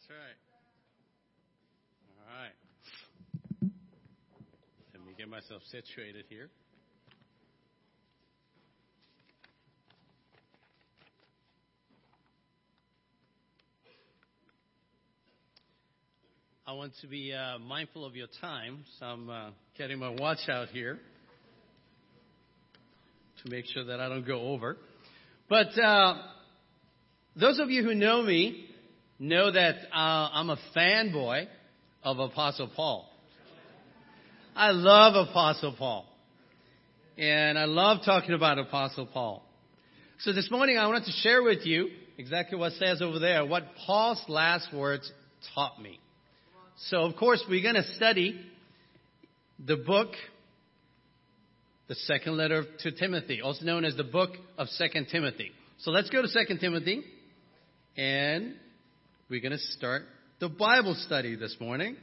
That's right. All right. Let me get myself situated here. I want to be uh, mindful of your time, so I'm uh, getting my watch out here to make sure that I don't go over. But uh, those of you who know me know that uh, I'm a fanboy of Apostle Paul. I love Apostle Paul. And I love talking about Apostle Paul. So this morning I wanted to share with you exactly what says over there, what Paul's last words taught me. So, of course, we're going to study the book, the second letter to Timothy, also known as the book of Second Timothy. So let's go to Second Timothy, and we're going to start the Bible study this morning.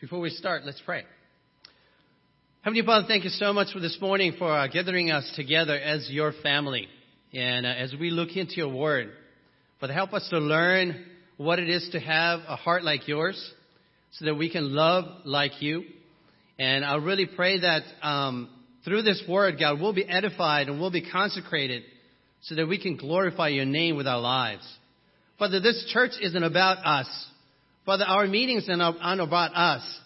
Before we start, let's pray. Heavenly Father, thank you so much for this morning for uh, gathering us together as your family. And uh, as we look into your word, Father, help us to learn what it is to have a heart like yours so that we can love like you. And I really pray that um, through this word, God, we'll be edified and we'll be consecrated so that we can glorify your name with our lives. Father, this church isn't about us. Father, our meetings aren't about us.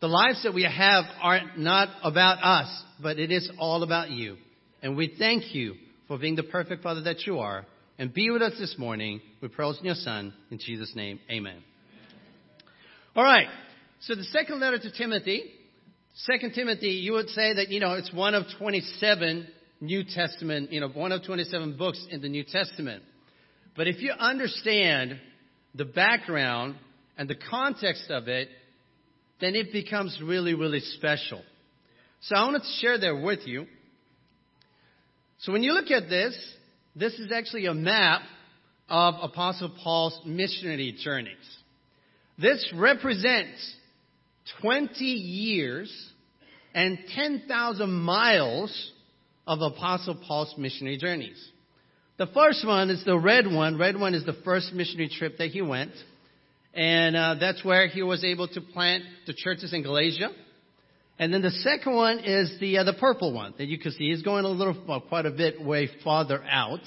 The lives that we have are not about us, but it is all about you. And we thank you for being the perfect Father that you are. And be with us this morning. We pray in your Son. In Jesus' name, amen. All right. So the second letter to Timothy, Second Timothy, you would say that, you know, it's one of 27 New Testament, you know, one of 27 books in the New Testament. But if you understand the background and the context of it, then it becomes really, really special. So I wanted to share that with you. So when you look at this, this is actually a map of Apostle Paul's missionary journeys. This represents 20 years and 10,000 miles of Apostle Paul's missionary journeys. The first one is the red one. Red one is the first missionary trip that he went. And uh, that's where he was able to plant the churches in Galatia. And then the second one is the uh, the purple one that you can see. He's going a little, quite a bit way farther out.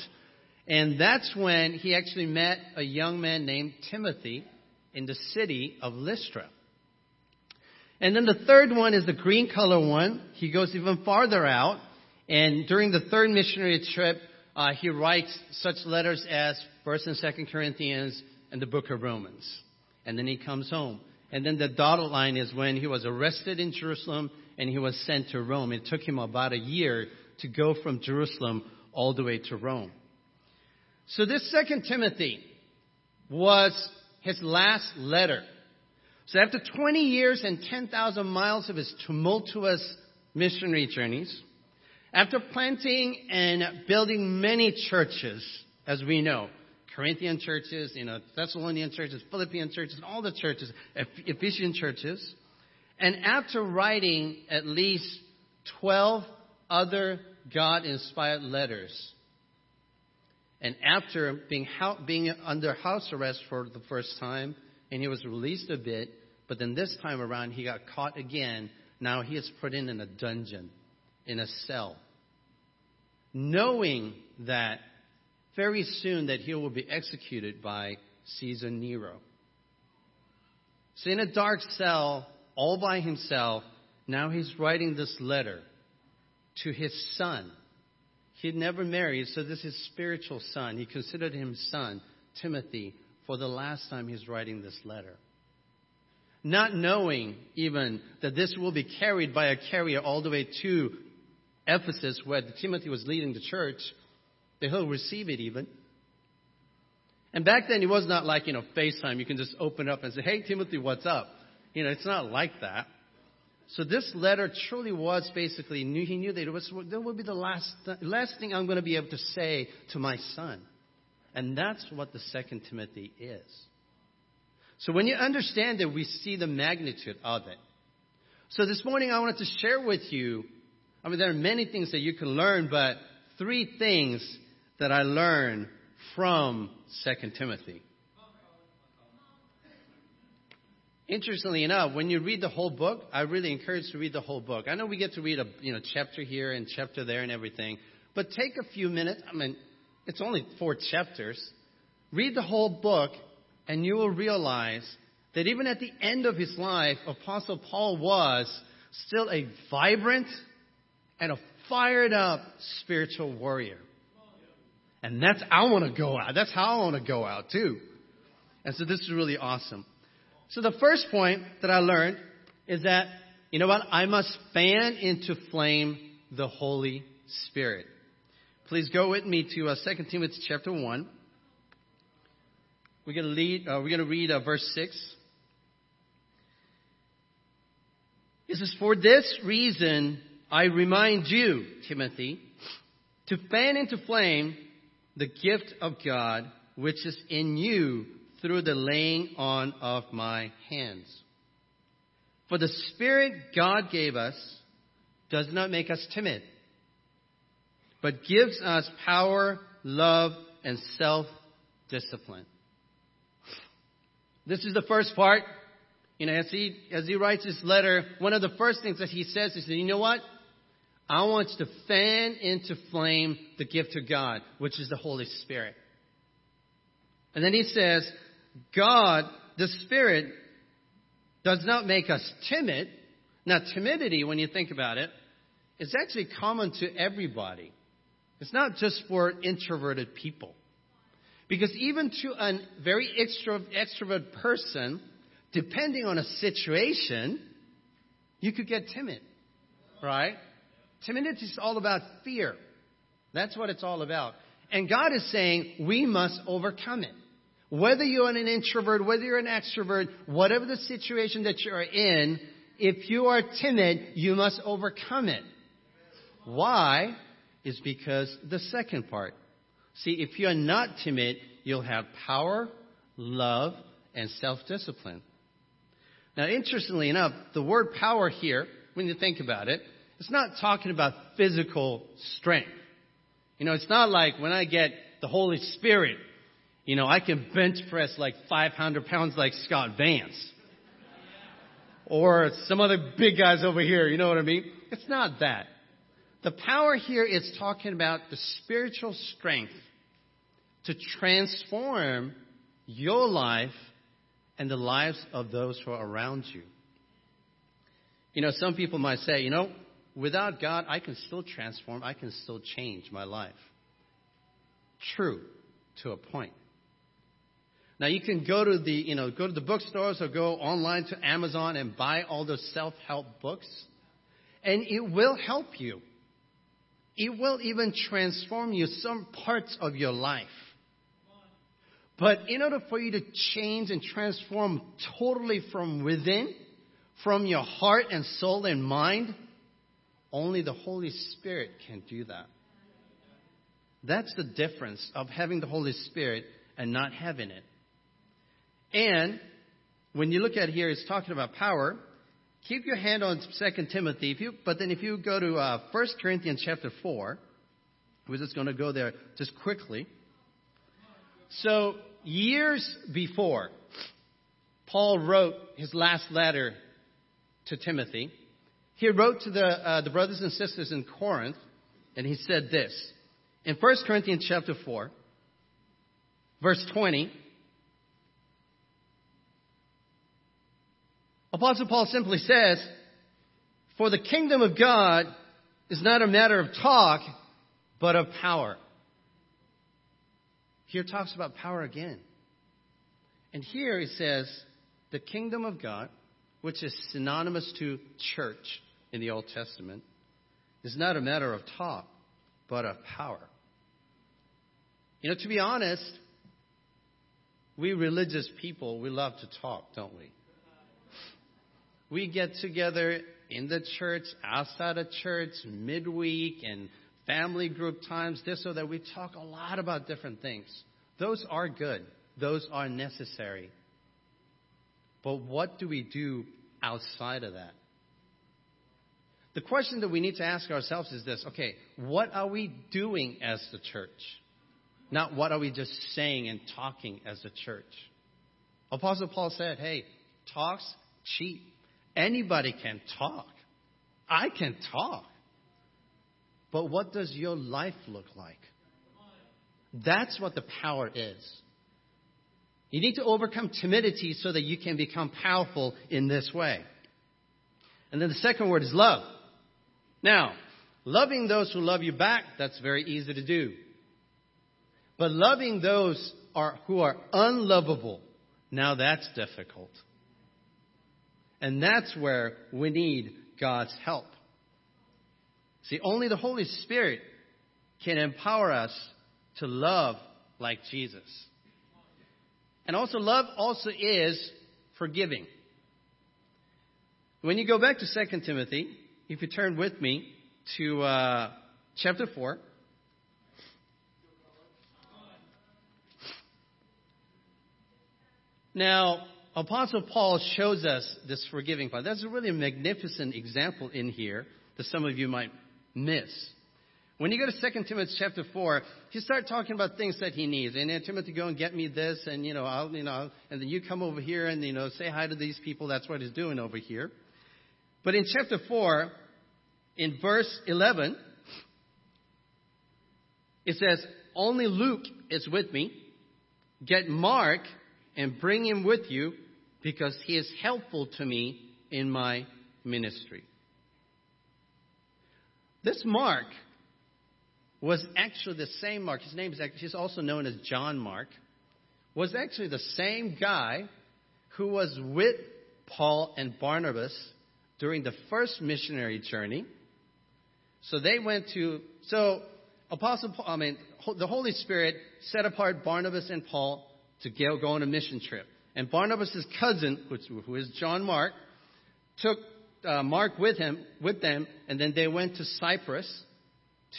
And that's when he actually met a young man named Timothy in the city of Lystra. And then the third one is the green color one. He goes even farther out. And during the third missionary trip, uh, he writes such letters as 1st and 2nd Corinthians and the book of Romans and then he comes home. And then the dotted line is when he was arrested in Jerusalem and he was sent to Rome. It took him about a year to go from Jerusalem all the way to Rome. So this second Timothy was his last letter. So after 20 years and 10,000 miles of his tumultuous missionary journeys, after planting and building many churches, as we know, Corinthian churches, you know, Thessalonian churches, Philippian churches, all the churches, Ephesian churches. And after writing at least 12 other God inspired letters, and after being, being under house arrest for the first time, and he was released a bit, but then this time around he got caught again. Now he is put in, in a dungeon, in a cell. Knowing that very soon that he will be executed by Caesar Nero. So, in a dark cell, all by himself, now he's writing this letter to his son. He'd never married, so this is his spiritual son. He considered him son, Timothy, for the last time he's writing this letter. Not knowing even that this will be carried by a carrier all the way to Ephesus, where Timothy was leading the church, that he'll receive it even. And back then, it was not like, you know, FaceTime. You can just open up and say, hey, Timothy, what's up? You know, it's not like that. So this letter truly was basically, knew, he knew that it was, that would be the last, last thing I'm going to be able to say to my son. And that's what the second Timothy is. So when you understand it, we see the magnitude of it. So this morning I wanted to share with you I mean, there are many things that you can learn, but three things that I learned from 2 Timothy. Interestingly enough, when you read the whole book, I really encourage to read the whole book. I know we get to read a you know chapter here and chapter there and everything, but take a few minutes. I mean, it's only four chapters. Read the whole book, and you will realize that even at the end of his life, Apostle Paul was still a vibrant and a fired up spiritual warrior. And that's I want to go out. That's how I want to go out too. And so this is really awesome. So the first point that I learned is that you know what? I must fan into flame the Holy Spirit. Please go with me to uh, 2 Timothy chapter 1. We're going to, lead, uh, we're going to read uh, verse 6. It says, For this reason I remind you, Timothy, to fan into flame the gift of God which is in you through the laying on of my hands. For the Spirit God gave us does not make us timid, but gives us power, love, and self discipline. This is the first part. You know, as he, as he writes this letter, one of the first things that he says is, you know what? I want to fan into flame the gift of God, which is the Holy Spirit. And then he says, God, the Spirit, does not make us timid. Now, timidity, when you think about it, is actually common to everybody. It's not just for introverted people. Because even to a very extro, extrovert person, depending on a situation, you could get timid, right? Timidity is all about fear. That's what it's all about. And God is saying we must overcome it. Whether you're an introvert, whether you're an extrovert, whatever the situation that you're in, if you are timid, you must overcome it. Why? Is because the second part. See, if you're not timid, you'll have power, love, and self-discipline. Now, interestingly enough, the word power here, when you think about it, it's not talking about physical strength. You know, it's not like when I get the Holy Spirit, you know, I can bench press like 500 pounds like Scott Vance. Or some other big guys over here, you know what I mean? It's not that. The power here is talking about the spiritual strength to transform your life and the lives of those who are around you. You know, some people might say, you know, without God, I can still transform, I can still change my life. True, to a point. Now you can go to the, you know, go to the bookstores or go online to Amazon and buy all those self-help books. And it will help you. It will even transform you some parts of your life. But in order for you to change and transform totally from within, from your heart and soul and mind, only the Holy Spirit can do that. That's the difference of having the Holy Spirit and not having it. And when you look at here, it's talking about power. Keep your hand on 2 Timothy. If you, but then if you go to uh, 1 Corinthians chapter 4, we're just going to go there just quickly. So, years before Paul wrote his last letter to Timothy, he wrote to the, uh, the brothers and sisters in Corinth, and he said this. In 1 Corinthians chapter 4, verse 20, Apostle Paul simply says, For the kingdom of God is not a matter of talk, but of power. Here talks about power again. And here he says, the kingdom of God, which is synonymous to church in the Old Testament, is not a matter of talk, but of power. You know, to be honest, we religious people, we love to talk, don't we? we get together in the church, outside of church, midweek, and family group times, this so that we talk a lot about different things. Those are good. Those are necessary. But what do we do outside of that? The question that we need to ask ourselves is this okay, what are we doing as the church? Not what are we just saying and talking as the church. Apostle Paul said, hey, talk's cheap. Anybody can talk. I can talk. But what does your life look like? That's what the power is. You need to overcome timidity so that you can become powerful in this way. And then the second word is love. Now, loving those who love you back, that's very easy to do. But loving those are, who are unlovable, now that's difficult. And that's where we need God's help. See, only the Holy Spirit can empower us to love like Jesus. And also, love also is forgiving. When you go back to 2 Timothy, if you turn with me to uh, chapter 4. Now, Apostle Paul shows us this forgiving part. That's a really magnificent example in here that some of you might miss. When you go to 2 Timothy chapter 4, he start talking about things that he needs. And then Timothy, go and get me this, and you know, I'll, you know, and then you come over here and you know, say hi to these people. That's what he's doing over here. But in chapter 4, in verse 11, it says, Only Luke is with me. Get Mark and bring him with you because he is helpful to me in my ministry. This Mark was actually the same Mark. His name is actually, he's also known as John Mark. Was actually the same guy who was with Paul and Barnabas during the first missionary journey. So they went to so Apostle Paul, I mean the Holy Spirit set apart Barnabas and Paul to go, on a mission trip. And Barnabas' cousin, which, who is John Mark, took uh, Mark with him, with them, and then they went to Cyprus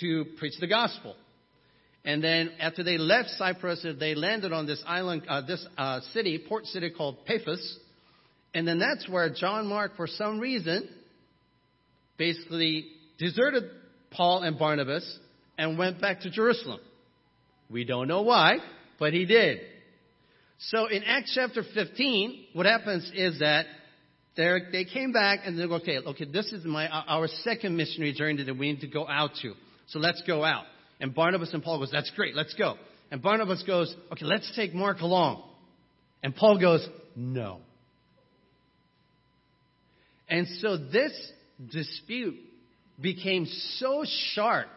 to preach the gospel. And then after they left Cyprus, they landed on this island, uh, this uh, city, port city called Paphos. And then that's where John Mark, for some reason, basically deserted Paul and Barnabas and went back to Jerusalem. We don't know why, but he did. So in Acts chapter 15, what happens is that they came back and they go, okay, okay, this is my our second missionary journey that we need to go out to. So let's go out. And Barnabas and Paul goes, that's great, let's go. And Barnabas goes, okay, let's take Mark along. And Paul goes, no. And so this dispute became so sharp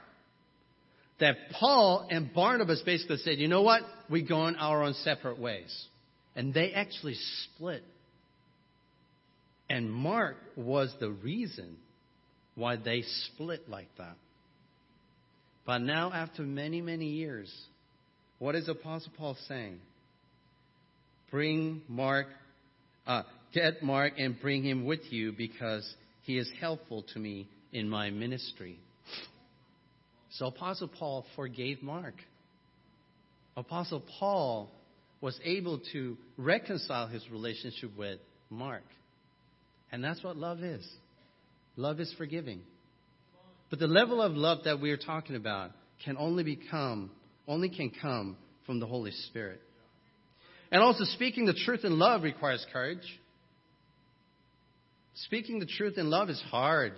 that Paul and Barnabas basically said, you know what? We're going our own separate ways. And they actually split. And Mark was the reason why they split like that. But now, after many, many years, what is Apostle Paul saying? Bring Mark, uh, get Mark and bring him with you because he is helpful to me in my ministry. So Apostle Paul forgave Mark. Apostle Paul was able to reconcile his relationship with Mark. And that's what love is. Love is forgiving. But the level of love that we are talking about can only become, only can come from the Holy Spirit. And also speaking the truth in love requires courage. Speaking the truth in love is hard.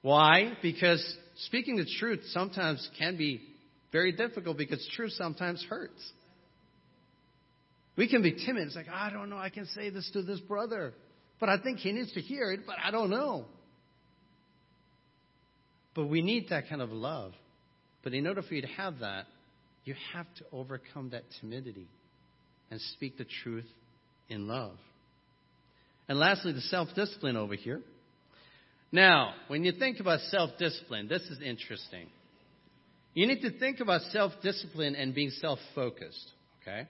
Why? Because speaking the truth sometimes can be very difficult because truth sometimes hurts. We can be timid. It's like, I don't know, I can say this to this brother, but I think he needs to hear it, but I don't know. But we need that kind of love. But in order for you to have that, you have to overcome that timidity and speak the truth in love. And lastly, the self discipline over here. Now, when you think about self discipline, this is interesting. You need to think about self discipline and being self focused, okay?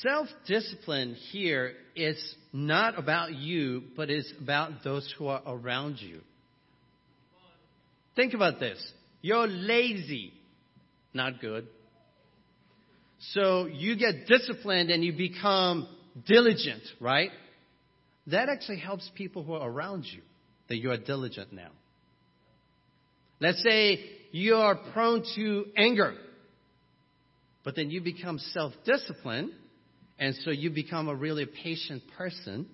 Self discipline here is not about you, but it's about those who are around you. Think about this. You're lazy. Not good. So you get disciplined and you become diligent, right? that actually helps people who are around you. that you are diligent now. Let's say you are prone to anger, but then you become self disciplined, and so you become a really patient person.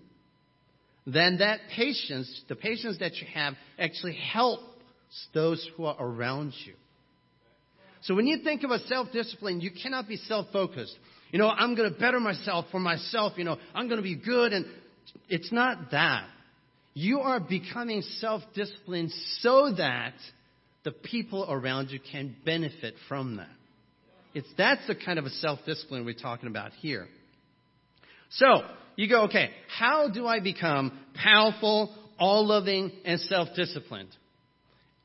Then that patience, the patience that you have, actually helps those who are around you. So when you think about self discipline, you cannot be self focused. You know, I'm going to better myself for myself. You know, I'm going to be good. And it's not that. You are becoming self disciplined so that the people around you can benefit from that. It's, that's the kind of a self discipline we're talking about here. So, you go, okay, how do I become powerful, all loving, and self disciplined?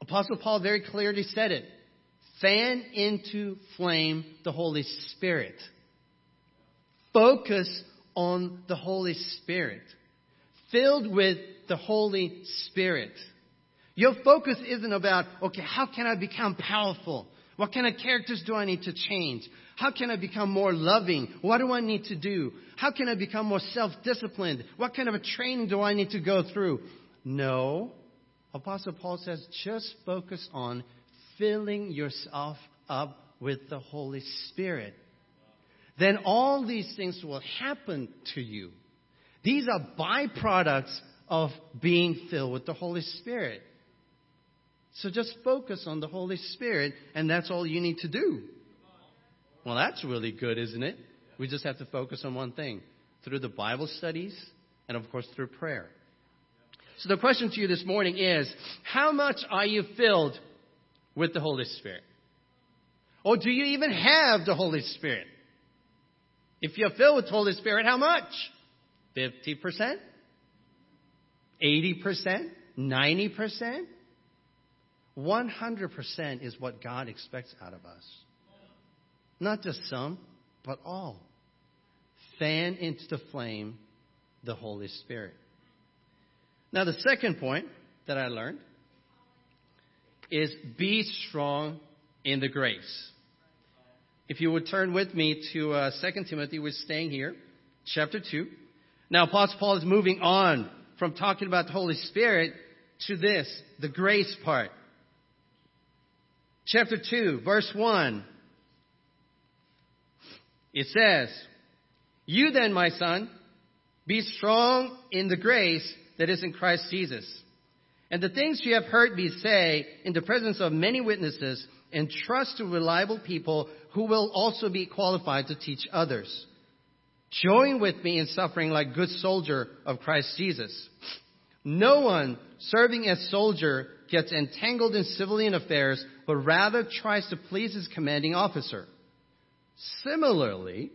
Apostle Paul very clearly said it. Fan into flame the Holy Spirit. Focus on the Holy Spirit. Filled with the Holy Spirit. Your focus isn't about, okay, how can I become powerful? What kind of characters do I need to change? How can I become more loving? What do I need to do? How can I become more self disciplined? What kind of a training do I need to go through? No. Apostle Paul says just focus on filling yourself up with the Holy Spirit. Then all these things will happen to you. These are byproducts of being filled with the Holy Spirit. So just focus on the Holy Spirit, and that's all you need to do. Well, that's really good, isn't it? We just have to focus on one thing through the Bible studies and, of course, through prayer. So the question to you this morning is how much are you filled with the Holy Spirit? Or do you even have the Holy Spirit? If you're filled with the Holy Spirit, how much? 50%? 80%? 90%? 100% is what God expects out of us. Not just some, but all. Fan into the flame the Holy Spirit. Now, the second point that I learned is be strong in the grace. If you would turn with me to uh, 2 Timothy, we're staying here, chapter 2. Now, Apostle Paul is moving on from talking about the Holy Spirit to this, the grace part. Chapter 2, verse 1. It says, You then, my son, be strong in the grace that is in Christ Jesus. And the things you have heard me say in the presence of many witnesses, entrust to reliable people who will also be qualified to teach others. Join with me in suffering like good soldier of Christ Jesus. No one serving as soldier gets entangled in civilian affairs, but rather tries to please his commanding officer. Similarly,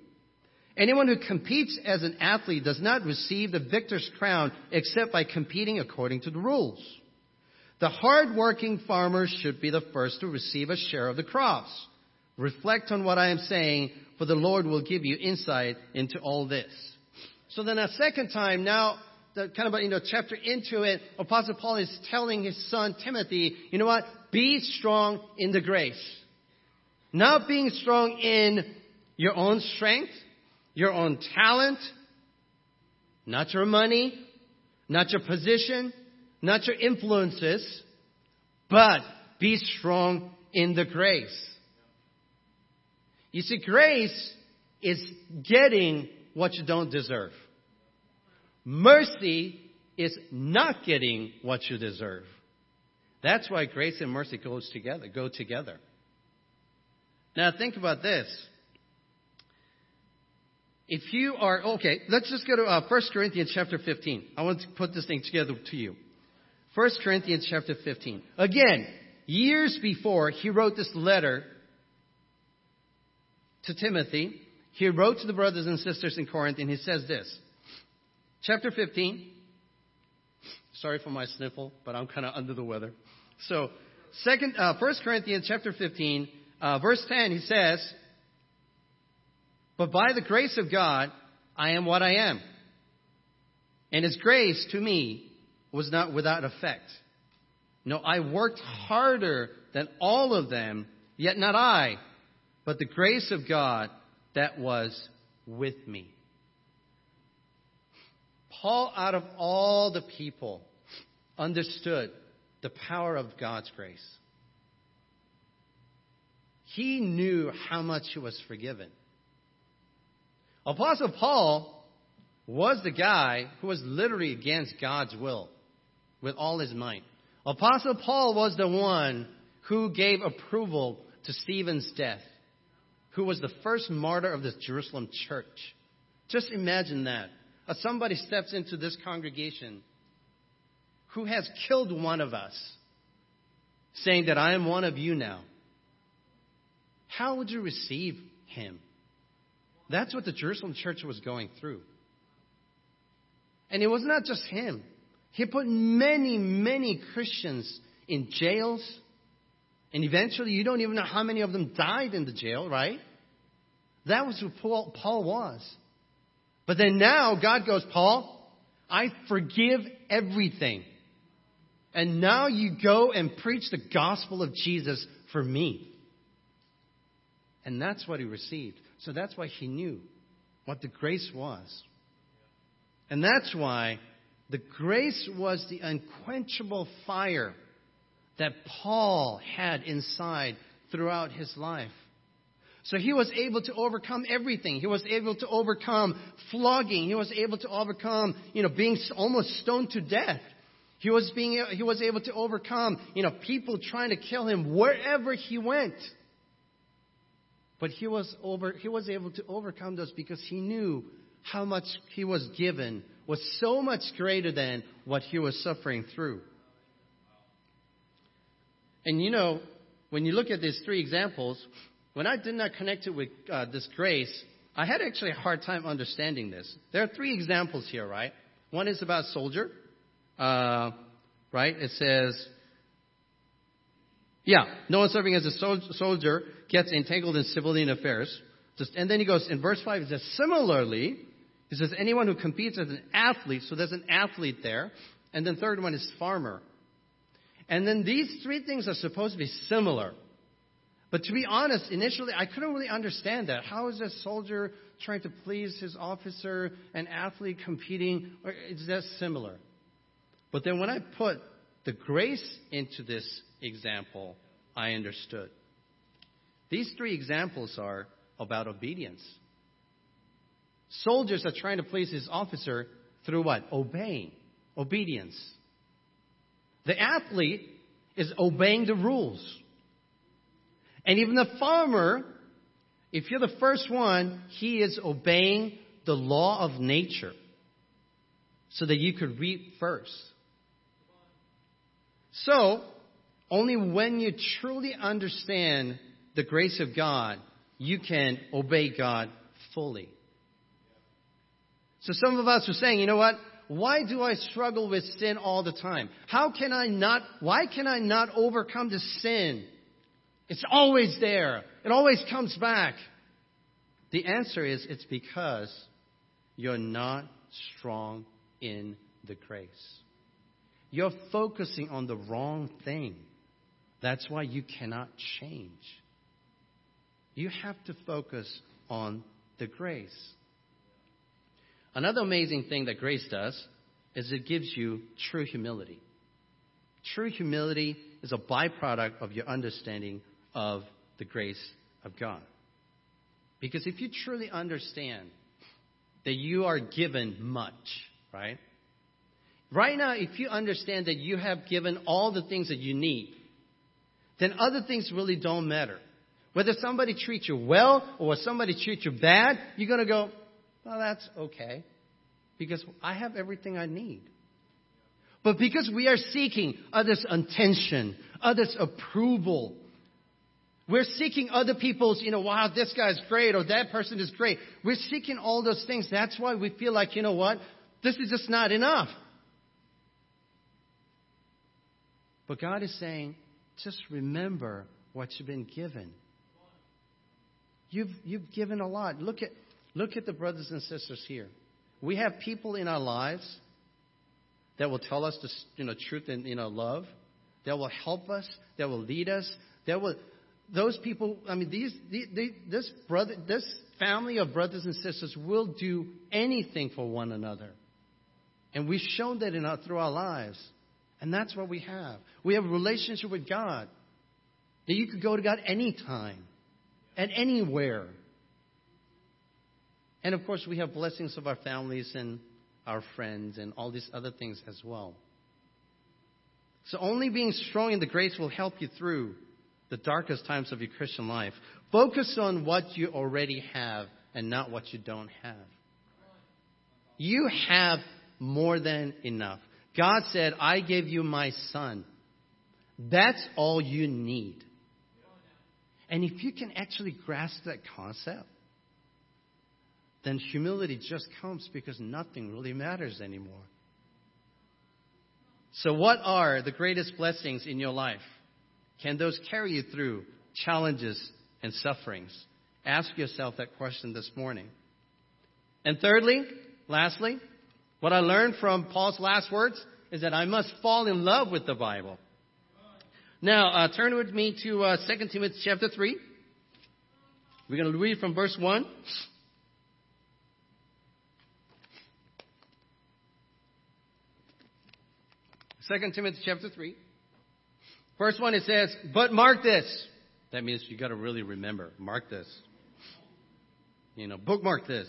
anyone who competes as an athlete does not receive the victor's crown except by competing according to the rules. The hard-working farmers should be the first to receive a share of the crops. Reflect on what I am saying, for the Lord will give you insight into all this. So then a second time, now, the kind of, you know, chapter into it, Apostle Paul is telling his son Timothy, you know what? Be strong in the grace. Not being strong in your own strength, your own talent, not your money, not your position, not your influences, but be strong in the grace. You see, grace is getting what you don't deserve. Mercy is not getting what you deserve. That's why grace and mercy goes together, go together. Now think about this. If you are okay, let's just go to uh, 1 Corinthians chapter 15. I want to put this thing together to you. 1 Corinthians chapter 15. Again, years before he wrote this letter to Timothy, he wrote to the brothers and sisters in Corinth, and he says this. Chapter 15. Sorry for my sniffle, but I'm kind of under the weather. So, second, uh, 1 Corinthians chapter 15, uh, verse 10, he says, But by the grace of God, I am what I am. And his grace to me was not without effect. No, I worked harder than all of them, yet not I, but the grace of God that was with me. Paul, out of all the people, understood the power of God's grace. He knew how much he was forgiven. Apostle Paul was the guy who was literally against God's will with all his might. Apostle Paul was the one who gave approval to Stephen's death, who was the first martyr of the Jerusalem church. Just imagine that. As somebody steps into this congregation who has killed one of us, saying that I am one of you now. How would you receive him? That's what the Jerusalem church was going through. And it was not just him. He put many, many Christians in jails. And eventually, you don't even know how many of them died in the jail, right? That was who Paul, Paul was. But then now, God goes, Paul, I forgive everything. And now you go and preach the gospel of Jesus for me. And that's what he received. So that's why he knew what the grace was. And that's why the grace was the unquenchable fire that Paul had inside throughout his life. So he was able to overcome everything. He was able to overcome flogging. He was able to overcome, you know, being almost stoned to death. He was being, he was able to overcome, you know, people trying to kill him wherever he went. But he was over, he was able to overcome those because he knew how much he was given was so much greater than what he was suffering through. And you know, when you look at these three examples, when I did not connect it with uh, this grace, I had actually a hard time understanding this. There are three examples here, right? One is about soldier, uh, right? It says, yeah, no one serving as a soldier gets entangled in civilian affairs. And then he goes in verse 5, he says, similarly, he says, anyone who competes as an athlete, so there's an athlete there. And then third one is farmer. And then these three things are supposed to be similar. But to be honest, initially I couldn't really understand that. How is a soldier trying to please his officer, an athlete competing? Or is that similar? But then when I put the grace into this example, I understood. These three examples are about obedience. Soldiers are trying to please his officer through what? Obeying. Obedience. The athlete is obeying the rules. And even the farmer, if you're the first one, he is obeying the law of nature so that you could reap first. So, only when you truly understand the grace of God, you can obey God fully. So some of us are saying, you know what? Why do I struggle with sin all the time? How can I not, why can I not overcome the sin? It's always there. It always comes back. The answer is it's because you're not strong in the grace. You're focusing on the wrong thing. That's why you cannot change. You have to focus on the grace. Another amazing thing that grace does is it gives you true humility. True humility is a byproduct of your understanding of the grace of God. Because if you truly understand that you are given much, right? Right now, if you understand that you have given all the things that you need, then other things really don't matter. Whether somebody treats you well or somebody treats you bad, you're going to go, well, that's okay. Because I have everything I need. But because we are seeking others' attention, others' approval, we're seeking other people's, you know, wow, this guy's great or that person is great. We're seeking all those things. That's why we feel like, you know what? This is just not enough. But God is saying, just remember what you've been given. You've, you've given a lot. Look at, look at the brothers and sisters here. We have people in our lives that will tell us the you know, truth and you know, love, that will help us, that will lead us, that will. Those people, I mean, these, these, this brother, this family of brothers and sisters will do anything for one another, and we've shown that in our, through our lives. And that's what we have. We have a relationship with God. That you could go to God anytime, and anywhere. And of course, we have blessings of our families and our friends and all these other things as well. So only being strong in the grace will help you through the darkest times of your Christian life. Focus on what you already have and not what you don't have. You have more than enough. God said, I gave you my son. That's all you need. And if you can actually grasp that concept, then humility just comes because nothing really matters anymore. So, what are the greatest blessings in your life? Can those carry you through challenges and sufferings? Ask yourself that question this morning. And thirdly, lastly, what I learned from Paul's last words is that I must fall in love with the Bible. Now, uh, turn with me to uh, 2 Timothy chapter 3. We're going to read from verse 1. 2 Timothy chapter 3. Verse 1 it says, But mark this. That means you got to really remember. Mark this. You know, bookmark this.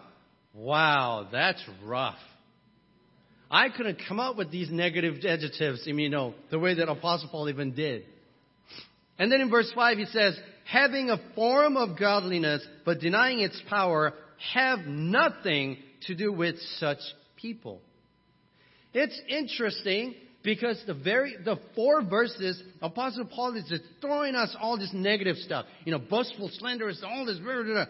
Wow, that's rough. I couldn't come up with these negative adjectives, you know, the way that Apostle Paul even did. And then in verse 5 he says, having a form of godliness, but denying its power, have nothing to do with such people. It's interesting because the very the four verses Apostle Paul is just throwing us all this negative stuff, you know, boastful, slanderous, all this, blah, blah, blah.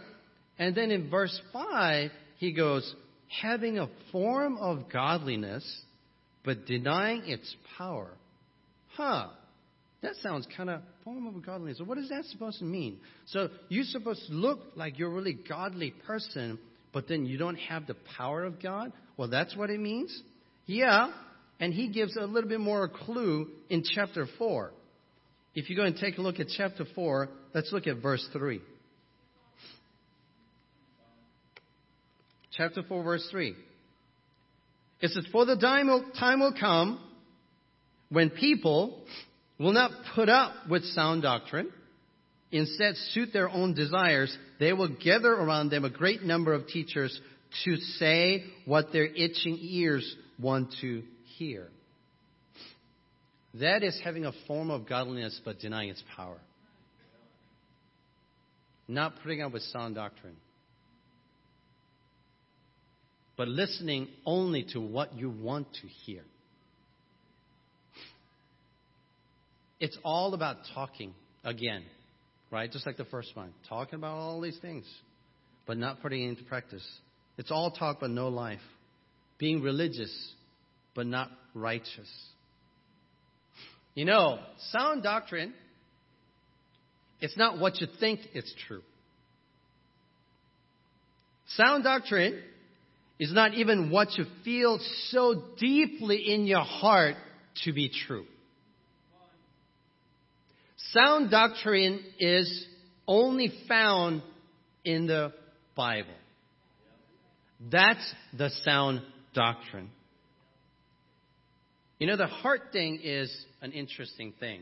and then in verse five he goes, having a form of godliness, but denying its power. Huh? That sounds kind of form of godliness. So what is that supposed to mean? So you're supposed to look like you're a really godly person, but then you don't have the power of God? Well, that's what it means? Yeah. And he gives a little bit more a clue in chapter 4. If you go and take a look at chapter 4, let's look at verse 3. Chapter 4, verse 3. It says, For the time will, time will come when people will not put up with sound doctrine. Instead, suit their own desires. They will gather around them a great number of teachers to say what their itching ears want to hear. That is having a form of godliness but denying its power. Not putting up with sound doctrine. But listening only to what you want to hear. It's all about talking again, right? Just like the first one. Talking about all these things, but not putting it into practice. It's all talk, but no life. Being religious, but not righteous. You know, sound doctrine, it's not what you think is true. Sound doctrine is not even what you feel so deeply in your heart to be true. Sound doctrine is only found in the Bible. That's the sound doctrine. You know, the heart thing is an interesting thing.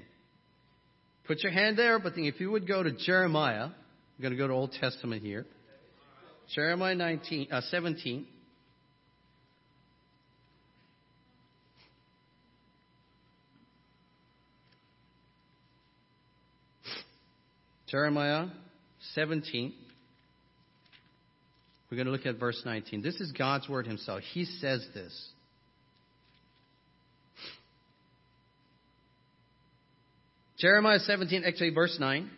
Put your hand there, but if you would go to Jeremiah, I'm going to go to Old Testament here. Jeremiah 19, uh, 17. Jeremiah 17. We're going to look at verse 19. This is God's word himself. He says this. Jeremiah 17, actually verse 9.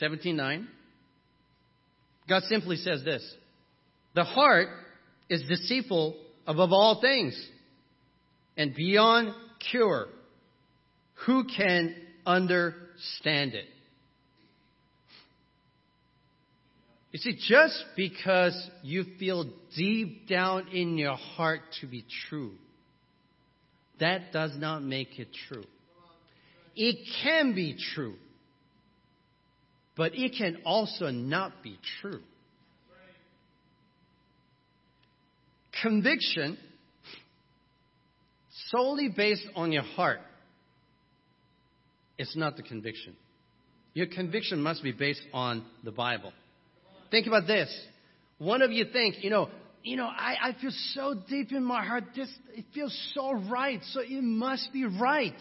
17:9. God simply says this. The heart is deceitful above all things and beyond cure? Who can understand it? You see, just because you feel deep down in your heart to be true, that does not make it true. It can be true, but it can also not be true. Conviction solely based on your heart is not the conviction. Your conviction must be based on the Bible. Think about this. One of you think, you know, you know, I, I feel so deep in my heart, this it feels so right, so it must be right.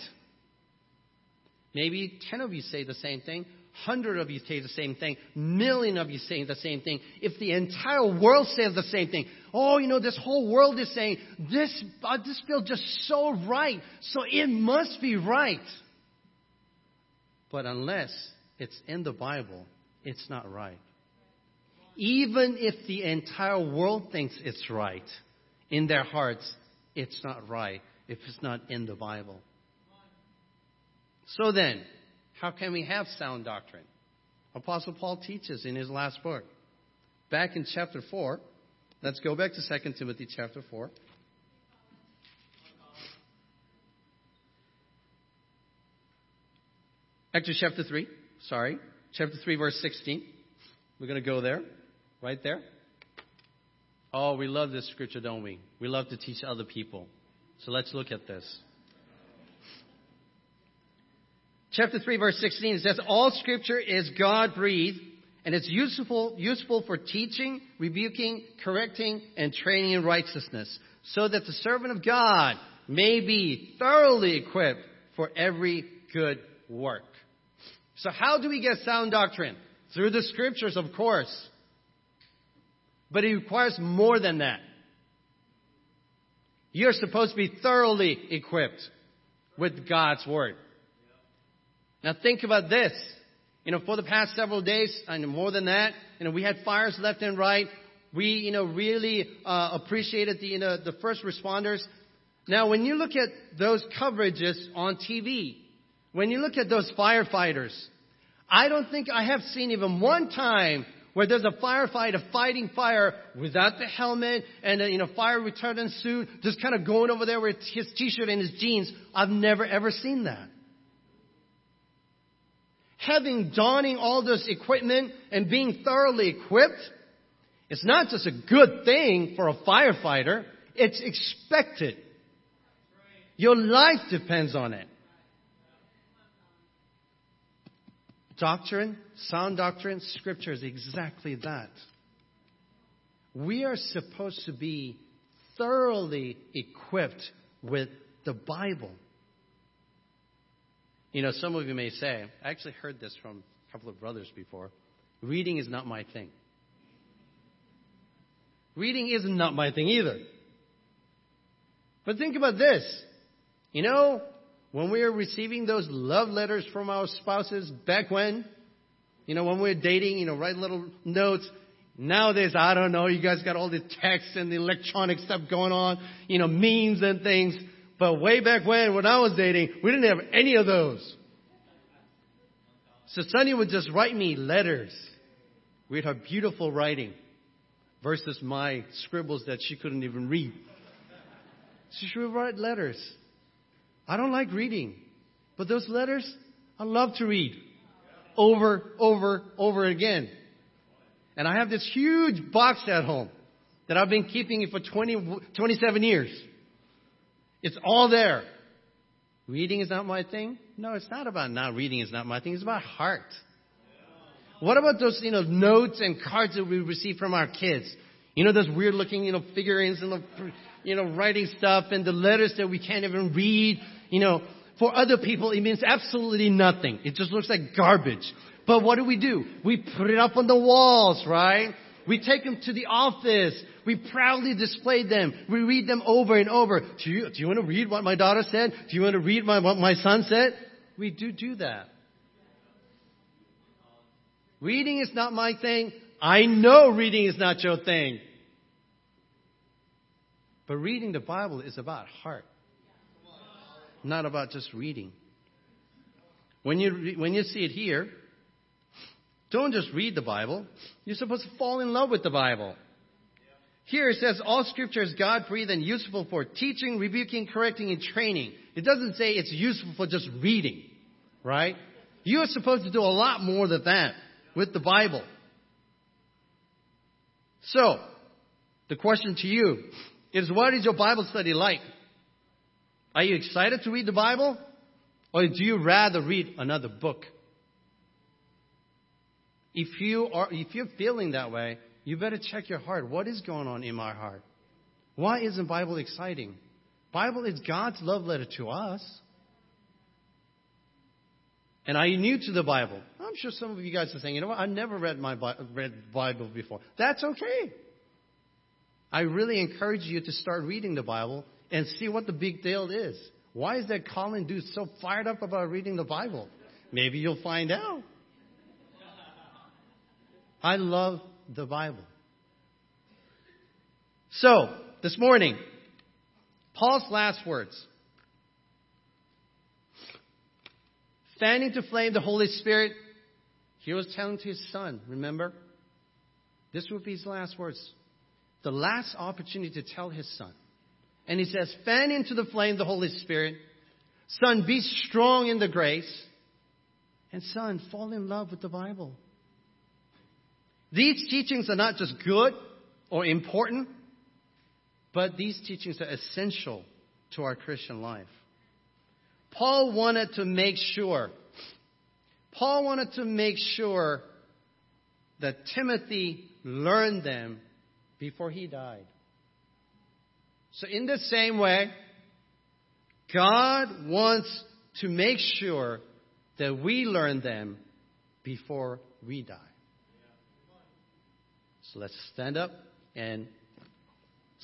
Maybe ten of you say the same thing, hundred of you say the same thing, million of you say the same thing. If the entire world says the same thing, oh, you know, this whole world is saying this, uh, this feels just so right, so it must be right. But unless it's in the Bible, it's not right. Even if the entire world thinks it's right, in their hearts, it's not right if it's not in the Bible. So then, how can we have sound doctrine? Apostle Paul teaches in his last book. Back in chapter 4, let's go back to 2 Timothy chapter 4. Actually, chapter 3, sorry. Chapter 3, verse 16. We're going to go there. Right there? Oh, we love this scripture, don't we? We love to teach other people. So let's look at this. Chapter 3, verse 16 says, All scripture is God breathed and it's useful, useful for teaching, rebuking, correcting, and training in righteousness, so that the servant of God may be thoroughly equipped for every good work. So how do we get sound doctrine? Through the scriptures, of course. But it requires more than that. You're supposed to be thoroughly equipped with God's Word. Now think about this. You know, for the past several days, and more than that, you know, we had fires left and right. We, you know, really uh, appreciated the, you know, the first responders. Now, when you look at those coverages on TV, when you look at those firefighters, I don't think I have seen even one time where there's a firefighter fighting fire without the helmet and a, you know fire retardant suit, just kind of going over there with his t-shirt and his jeans. I've never ever seen that. Having donning all this equipment and being thoroughly equipped, it's not just a good thing for a firefighter. It's expected. Your life depends on it. Doctrine, sound doctrine, scripture is exactly that. We are supposed to be thoroughly equipped with the Bible. You know, some of you may say, I actually heard this from a couple of brothers before reading is not my thing. Reading is not my thing either. But think about this. You know, when we were receiving those love letters from our spouses back when, you know, when we were dating, you know, write little notes. Nowadays, I don't know, you guys got all the text and the electronic stuff going on, you know, memes and things. But way back when, when I was dating, we didn't have any of those. So Sunny would just write me letters with her beautiful writing versus my scribbles that she couldn't even read. So she would write letters. I don't like reading. But those letters, I love to read. Over, over, over again. And I have this huge box at home that I've been keeping it for 20, 27 years. It's all there. Reading is not my thing? No, it's not about not reading is not my thing. It's about heart. What about those, you know, notes and cards that we receive from our kids? You know, those weird looking, you know, figurines and the, you know, writing stuff and the letters that we can't even read. You know, for other people, it means absolutely nothing. It just looks like garbage. But what do we do? We put it up on the walls, right? We take them to the office. We proudly display them. We read them over and over. Do you, do you want to read what my daughter said? Do you want to read my, what my son said? We do do that. Reading is not my thing. I know reading is not your thing. But reading the Bible is about heart. Not about just reading. When you, when you see it here, don't just read the Bible. You're supposed to fall in love with the Bible. Here it says all scripture is God breathed and useful for teaching, rebuking, correcting, and training. It doesn't say it's useful for just reading, right? You are supposed to do a lot more than that with the Bible. So, the question to you is what is your Bible study like? Are you excited to read the Bible? Or do you rather read another book? If you are, if you're feeling that way, you better check your heart. What is going on in my heart? Why isn't Bible exciting? Bible is God's love letter to us. And are you new to the Bible? I'm sure some of you guys are saying, you know what? I've never read my read Bible before. That's okay. I really encourage you to start reading the Bible and see what the big deal is. Why is that Colin dude so fired up about reading the Bible? Maybe you'll find out. I love the Bible. So, this morning, Paul's last words. Fanning to flame the Holy Spirit, he was telling to his son, remember? This would be his last words. The last opportunity to tell his son. And he says, fan into the flame the Holy Spirit. Son, be strong in the grace. And son, fall in love with the Bible. These teachings are not just good or important, but these teachings are essential to our Christian life. Paul wanted to make sure, Paul wanted to make sure that Timothy learned them before he died. So, in the same way, God wants to make sure that we learn them before we die. So let's stand up and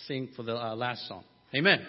sing for the uh, last song. Amen.